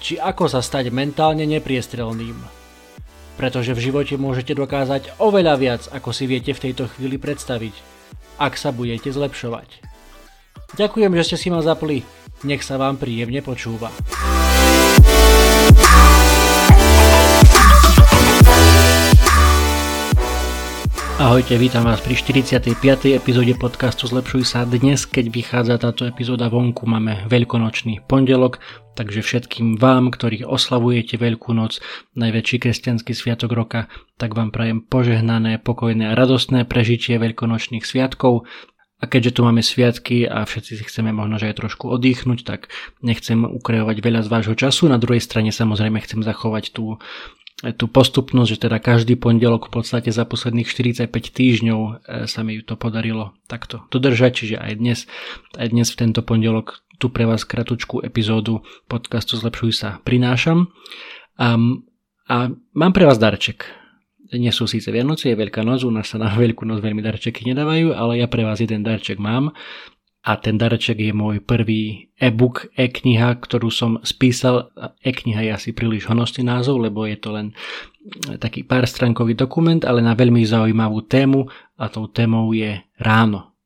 či ako sa stať mentálne nepriestrelným. Pretože v živote môžete dokázať oveľa viac, ako si viete v tejto chvíli predstaviť, ak sa budete zlepšovať. Ďakujem, že ste si ma zapli. Nech sa vám príjemne počúva. Ahojte, vítam vás pri 45. epizóde podcastu Zlepšuj sa. Dnes, keď vychádza táto epizóda vonku, máme veľkonočný pondelok, takže všetkým vám, ktorí oslavujete Veľkú noc, najväčší kresťanský sviatok roka, tak vám prajem požehnané, pokojné a radostné prežitie veľkonočných sviatkov. A keďže tu máme sviatky a všetci si chceme možno, že aj trošku oddychnúť, tak nechcem ukrejovať veľa z vášho času. Na druhej strane samozrejme chcem zachovať tú, tú postupnosť, že teda každý pondelok v podstate za posledných 45 týždňov e, sa mi to podarilo takto dodržať, čiže aj dnes, aj dnes v tento pondelok tu pre vás kratučku epizódu podcastu Zlepšuj sa prinášam. Um, a mám pre vás darček nie sú síce Vianoce, je Veľká noc, u nás sa na Veľkú noc veľmi darčeky nedávajú, ale ja pre vás jeden darček mám a ten darček je môj prvý e-book, e-kniha, ktorú som spísal. E-kniha je asi príliš honosný názov, lebo je to len taký pár stránkový dokument, ale na veľmi zaujímavú tému a tou témou je ráno.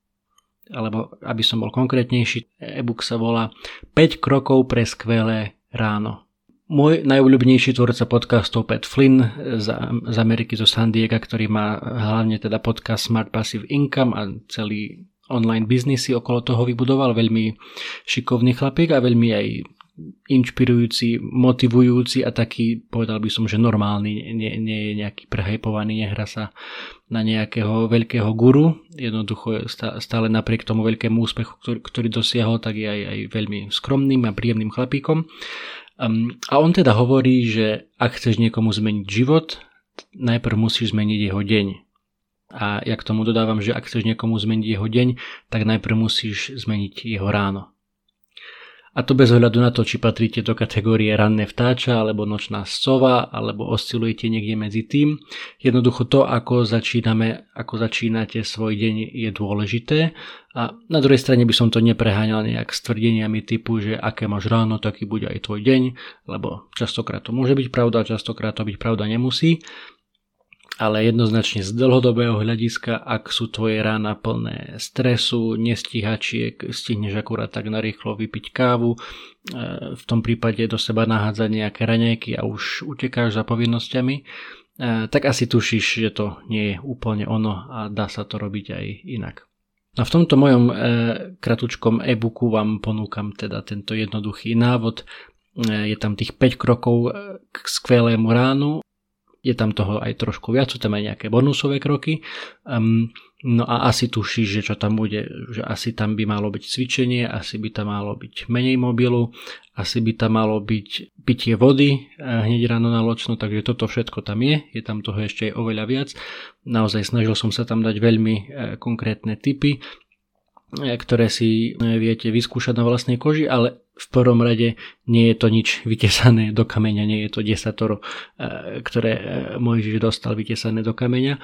Alebo aby som bol konkrétnejší, e-book sa volá 5 krokov pre skvelé ráno. Môj najobľúbenejší tvorca podcastov Pat Flynn z, z Ameriky, zo San Diego, ktorý má hlavne teda podcast Smart Passive Income a celý online biznisy okolo toho vybudoval. Veľmi šikovný chlapík a veľmi aj inšpirujúci, motivujúci a taký, povedal by som, že normálny, nie, nie je nejaký prehajpovaný, nehra sa na nejakého veľkého guru, jednoducho stále napriek tomu veľkému úspechu, ktorý, ktorý dosiahol, tak je aj, aj veľmi skromným a príjemným chlapíkom. Um, a on teda hovorí, že ak chceš niekomu zmeniť život, najprv musíš zmeniť jeho deň. A ja k tomu dodávam, že ak chceš niekomu zmeniť jeho deň, tak najprv musíš zmeniť jeho ráno. A to bez ohľadu na to, či patríte do kategórie ranné vtáča, alebo nočná sova, alebo oscilujete niekde medzi tým. Jednoducho to, ako začíname, ako začínate svoj deň je dôležité. A na druhej strane by som to nepreháňal nejak s tvrdeniami typu, že aké máš ráno, taký bude aj tvoj deň, lebo častokrát to môže byť pravda, častokrát to byť pravda nemusí ale jednoznačne z dlhodobého hľadiska, ak sú tvoje rána plné stresu, nestíhačiek, stihneš akurát tak narýchlo vypiť kávu, e, v tom prípade do seba nahádzať nejaké raňajky a už utekáš za povinnosťami, e, tak asi tušíš, že to nie je úplne ono a dá sa to robiť aj inak. A v tomto mojom e, kratučkom e-booku vám ponúkam teda tento jednoduchý návod. Je tam tých 5 krokov k skvelému ránu je tam toho aj trošku viac, sú tam aj nejaké bonusové kroky. Um, no a asi tušíš, že čo tam bude, že asi tam by malo byť cvičenie, asi by tam malo byť menej mobilu, asi by tam malo byť pitie vody eh, hneď ráno na ločno, takže toto všetko tam je, je tam toho ešte aj oveľa viac. Naozaj snažil som sa tam dať veľmi eh, konkrétne typy, ktoré si viete vyskúšať na vlastnej koži, ale v prvom rade nie je to nič vytesané do kameňa, nie je to desatoro, e, ktoré e, Mojžiš dostal vytesané do kameňa. E,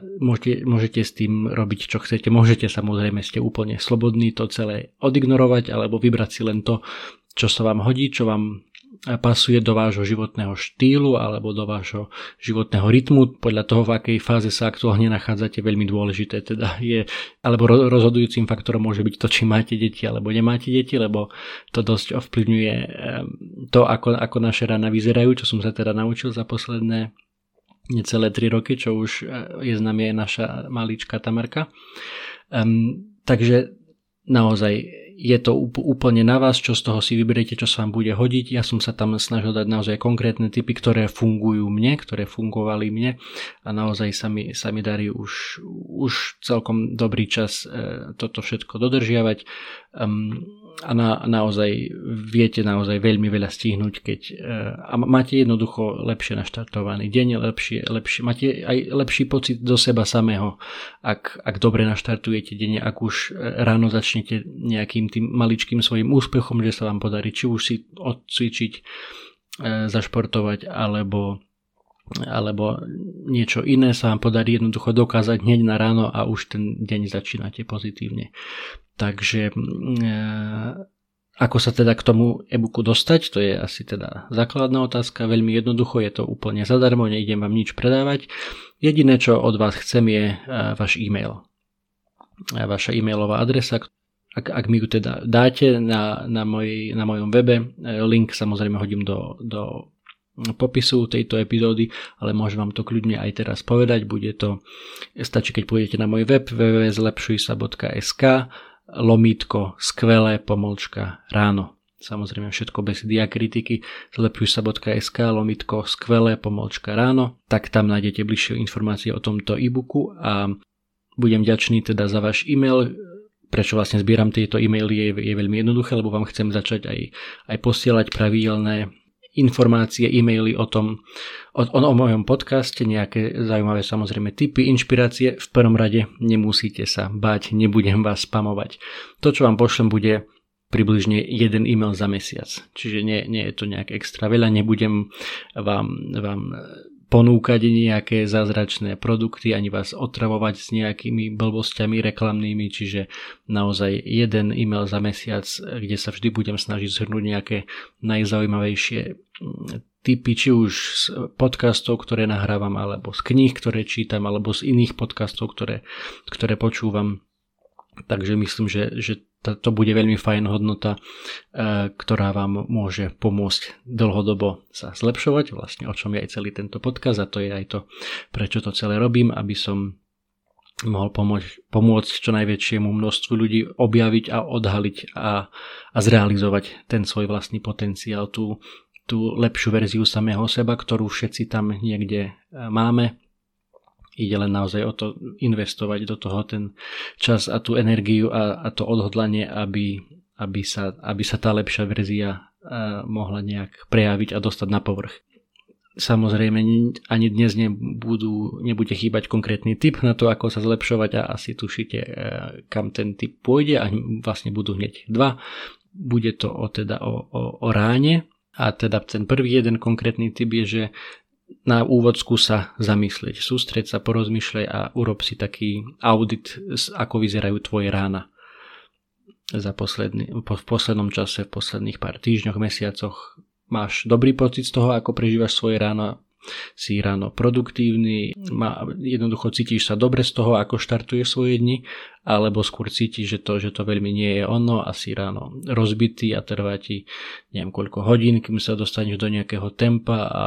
môžete, môžete s tým robiť čo chcete, môžete samozrejme ste úplne slobodní to celé odignorovať alebo vybrať si len to, čo sa vám hodí, čo vám pasuje do vášho životného štýlu alebo do vášho životného rytmu, podľa toho, v akej fáze sa aktuálne nachádzate, veľmi dôležité teda je, alebo rozhodujúcim faktorom môže byť to, či máte deti alebo nemáte deti, lebo to dosť ovplyvňuje to, ako, ako naše rána vyzerajú, čo som sa teda naučil za posledné necelé 3 roky, čo už e, je z nami aj naša malička Tamarka. Um, takže naozaj je to úplne na vás, čo z toho si vyberiete, čo sa vám bude hodiť. Ja som sa tam snažil dať naozaj konkrétne typy, ktoré fungujú mne, ktoré fungovali mne a naozaj sa mi, sa mi darí už, už celkom dobrý čas e, toto všetko dodržiavať. A na, naozaj viete naozaj veľmi veľa stihnúť, keď uh, a máte jednoducho lepšie naštartovaný deň, lepšie, lepšie, máte aj lepší pocit do seba samého, ak, ak dobre naštartujete deň, ak už e, ráno začnete nejakým tým maličkým svojim úspechom, že sa vám podarí či už si odcvičiť, uh, zašportovať, alebo alebo niečo iné sa vám podarí jednoducho dokázať hneď na ráno a už ten deň začínate pozitívne. Takže e, ako sa teda k tomu e-booku dostať, to je asi teda základná otázka, veľmi jednoducho, je to úplne zadarmo, neidem vám nič predávať. Jediné, čo od vás chcem je e, váš e-mail. E, vaša e-mailová adresa, ak, ak mi ju teda dáte na, na, moj, na mojom webe, link samozrejme hodím do, do popisu tejto epizódy, ale môžem vám to kľudne aj teraz povedať. Bude to, stačí keď pôjdete na môj web www.zlepšujsa.sk lomítko skvelé pomlčka ráno. Samozrejme všetko bez diakritiky zlepšujsa.sk lomítko skvelé pomlčka ráno, tak tam nájdete bližšie informácie o tomto e-booku a budem ďačný teda za váš e-mail, prečo vlastne zbieram tieto e-maily je, je veľmi jednoduché, lebo vám chcem začať aj, aj posielať pravidelné informácie, e-maily o tom, o, o, mojom podcaste, nejaké zaujímavé samozrejme tipy, inšpirácie. V prvom rade nemusíte sa báť, nebudem vás spamovať. To, čo vám pošlem, bude približne jeden e-mail za mesiac. Čiže nie, nie je to nejak extra veľa, nebudem vám, vám ponúkať nejaké zázračné produkty, ani vás otravovať s nejakými blbosťami reklamnými, čiže naozaj jeden e-mail za mesiac, kde sa vždy budem snažiť zhrnúť nejaké najzaujímavejšie mm, typy, či už z podcastov, ktoré nahrávam, alebo z kníh, ktoré čítam, alebo z iných podcastov, ktoré, ktoré počúvam. Takže myslím, že, že to bude veľmi fajn hodnota, e, ktorá vám môže pomôcť dlhodobo sa zlepšovať, vlastne o čom je aj celý tento podkaz a to je aj to, prečo to celé robím, aby som mohol pomôcť, pomôcť čo najväčšiemu množstvu ľudí objaviť a odhaliť a, a zrealizovať ten svoj vlastný potenciál, tú, tú lepšiu verziu samého seba, ktorú všetci tam niekde e, máme ide len naozaj o to investovať do toho ten čas a tú energiu a, a to odhodlanie, aby, aby, sa, aby sa tá lepšia verzia mohla nejak prejaviť a dostať na povrch. Samozrejme, ani dnes nebudú, nebude chýbať konkrétny tip na to, ako sa zlepšovať a asi tušíte, e, kam ten tip pôjde a vlastne budú hneď dva. Bude to o, teda o, o, o ráne a teda ten prvý jeden konkrétny tip je, že na úvod skúsa zamyslieť, sústreť sa, porozmýšľaj a urob si taký audit, ako vyzerajú tvoje rána za posledný, po, v poslednom čase, v posledných pár týždňoch, mesiacoch. Máš dobrý pocit z toho, ako prežívaš svoje ráno, si ráno produktívny, má, jednoducho cítiš sa dobre z toho, ako štartuješ svoje dni, alebo skôr cítiš, že to, že to veľmi nie je ono a si ráno rozbitý a trvá ti neviem koľko hodín, kým sa dostaneš do nejakého tempa a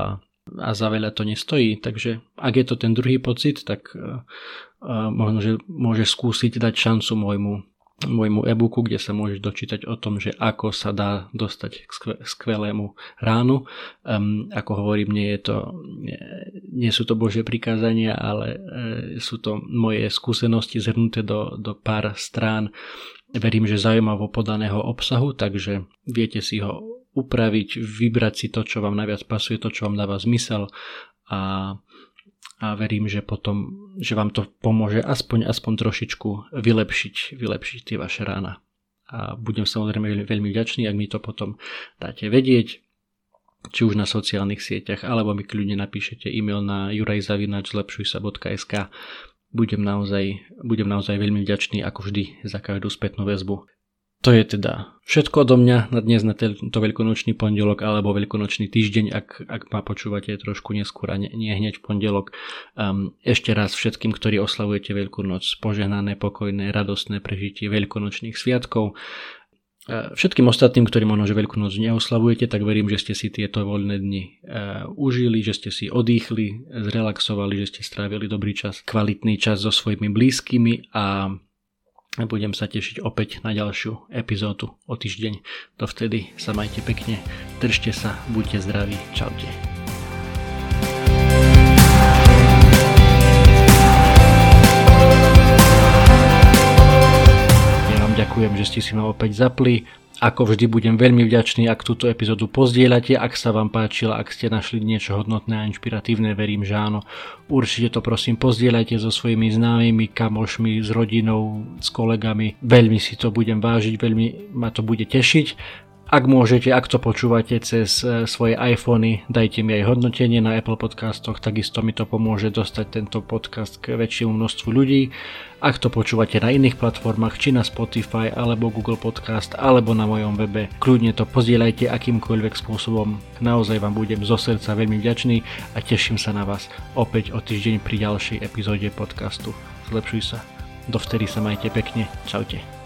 a za veľa to nestojí. Takže ak je to ten druhý pocit, tak uh, možno, že môže skúsiť dať šancu môjmu, môjmu e-booku, kde sa môžeš dočítať o tom, že ako sa dá dostať k skvelému ránu. Um, ako hovorím, nie, je to, nie, nie sú to Božie prikázania, ale uh, sú to moje skúsenosti zhrnuté do, do pár strán verím, že zaujímavo podaného obsahu, takže viete si ho upraviť, vybrať si to, čo vám najviac pasuje, to, čo vám dáva zmysel a, a verím, že potom, že vám to pomôže aspoň, aspoň trošičku vylepšiť, vylepšiť tie vaše rána. A budem samozrejme veľmi, vďačný, ak mi to potom dáte vedieť, či už na sociálnych sieťach, alebo mi kľudne napíšete e-mail na jurajzavinač.zlepšujsa.sk budem naozaj, budem naozaj veľmi vďačný ako vždy za každú spätnú väzbu. To je teda všetko odo mňa na dnes na tento veľkonočný pondelok alebo veľkonočný týždeň, ak, ak ma počúvate trošku neskôr a nie, nie hneď pondelok. Um, ešte raz všetkým, ktorí oslavujete Veľkú noc, požehnané, pokojné, radostné prežitie veľkonočných sviatkov. Uh, všetkým ostatným, ktorí možno, že Veľkú noc neoslavujete, tak verím, že ste si tieto voľné dni uh, užili, že ste si odýchli, zrelaxovali, že ste strávili dobrý čas, kvalitný čas so svojimi blízkymi a budem sa tešiť opäť na ďalšiu epizódu o týždeň. Dovtedy sa majte pekne, držte sa, buďte zdraví, čaute. Ďakujem, že ste si ma opäť zapli ako vždy budem veľmi vďačný, ak túto epizódu pozdieľate, ak sa vám páčila, ak ste našli niečo hodnotné a inšpiratívne, verím, že áno. Určite to prosím pozdieľajte so svojimi známymi, kamošmi, s rodinou, s kolegami. Veľmi si to budem vážiť, veľmi ma to bude tešiť. Ak môžete, ak to počúvate cez e, svoje iPhony, dajte mi aj hodnotenie na Apple podcastoch, takisto mi to pomôže dostať tento podcast k väčšiemu množstvu ľudí. Ak to počúvate na iných platformách, či na Spotify, alebo Google Podcast, alebo na mojom webe, kľudne to pozdieľajte akýmkoľvek spôsobom. Naozaj vám budem zo srdca veľmi vďačný a teším sa na vás opäť o týždeň pri ďalšej epizóde podcastu. Zlepšuj sa. Dovtedy sa majte pekne. Čaute.